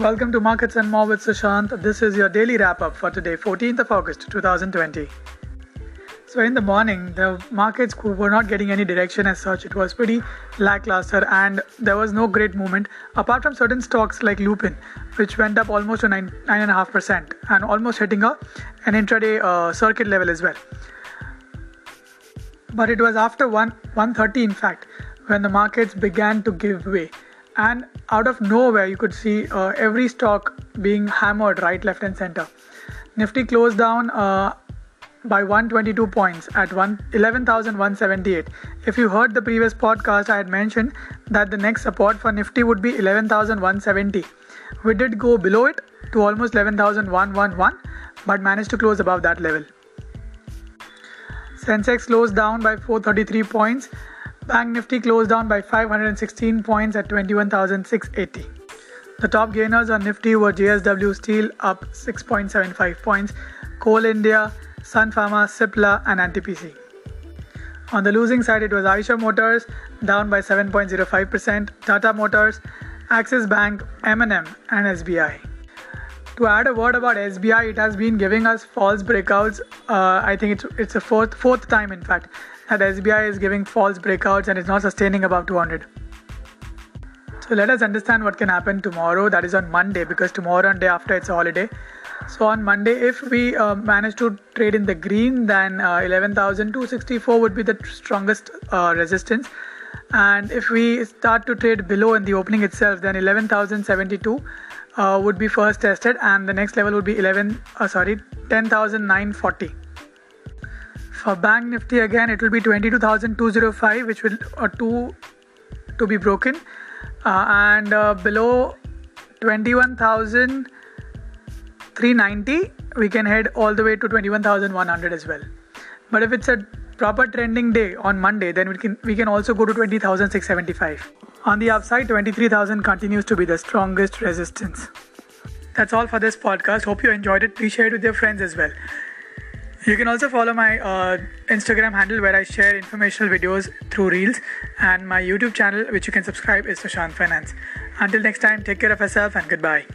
Welcome to Markets and More with Sushant. This is your daily wrap up for today, 14th of August 2020. So, in the morning, the markets were not getting any direction as such. It was pretty lackluster and there was no great movement apart from certain stocks like Lupin, which went up almost to 9, 9.5% and almost hitting a, an intraday uh, circuit level as well. But it was after 1, 130, in fact, when the markets began to give way and out of nowhere you could see uh, every stock being hammered right left and center. Nifty closed down uh, by 122 points at 11178 if you heard the previous podcast i had mentioned that the next support for nifty would be 11170 we did go below it to almost 11111 but managed to close above that level. Sensex closed down by 433 points Bank Nifty closed down by 516 points at 21,680. The top gainers on Nifty were JSW Steel up 6.75 points, Coal India, Sun Pharma, Cipla, and NTPC. On the losing side, it was Eicher Motors down by 7.05%, Tata Motors, Axis Bank, M&M, and SBI. To add a word about SBI, it has been giving us false breakouts. Uh, I think it's it's a fourth fourth time, in fact, that SBI is giving false breakouts and it's not sustaining above 200. So let us understand what can happen tomorrow. That is on Monday because tomorrow and day after it's a holiday. So on Monday, if we uh, manage to trade in the green, then uh, 11,264 would be the strongest uh, resistance. And if we start to trade below in the opening itself, then 11,072 uh, would be first tested, and the next level would be 11. Uh, sorry, 10,940. For Bank Nifty again, it will be 22,205, which will uh, two to be broken, uh, and uh, below 21,390, we can head all the way to 21,100 as well. But if it's a proper trending day on Monday, then we can we can also go to 20,675. On the upside, 23,000 continues to be the strongest resistance. That's all for this podcast. Hope you enjoyed it. Please share it with your friends as well. You can also follow my uh, Instagram handle where I share informational videos through Reels, and my YouTube channel, which you can subscribe, is Sushant Finance. Until next time, take care of yourself and goodbye.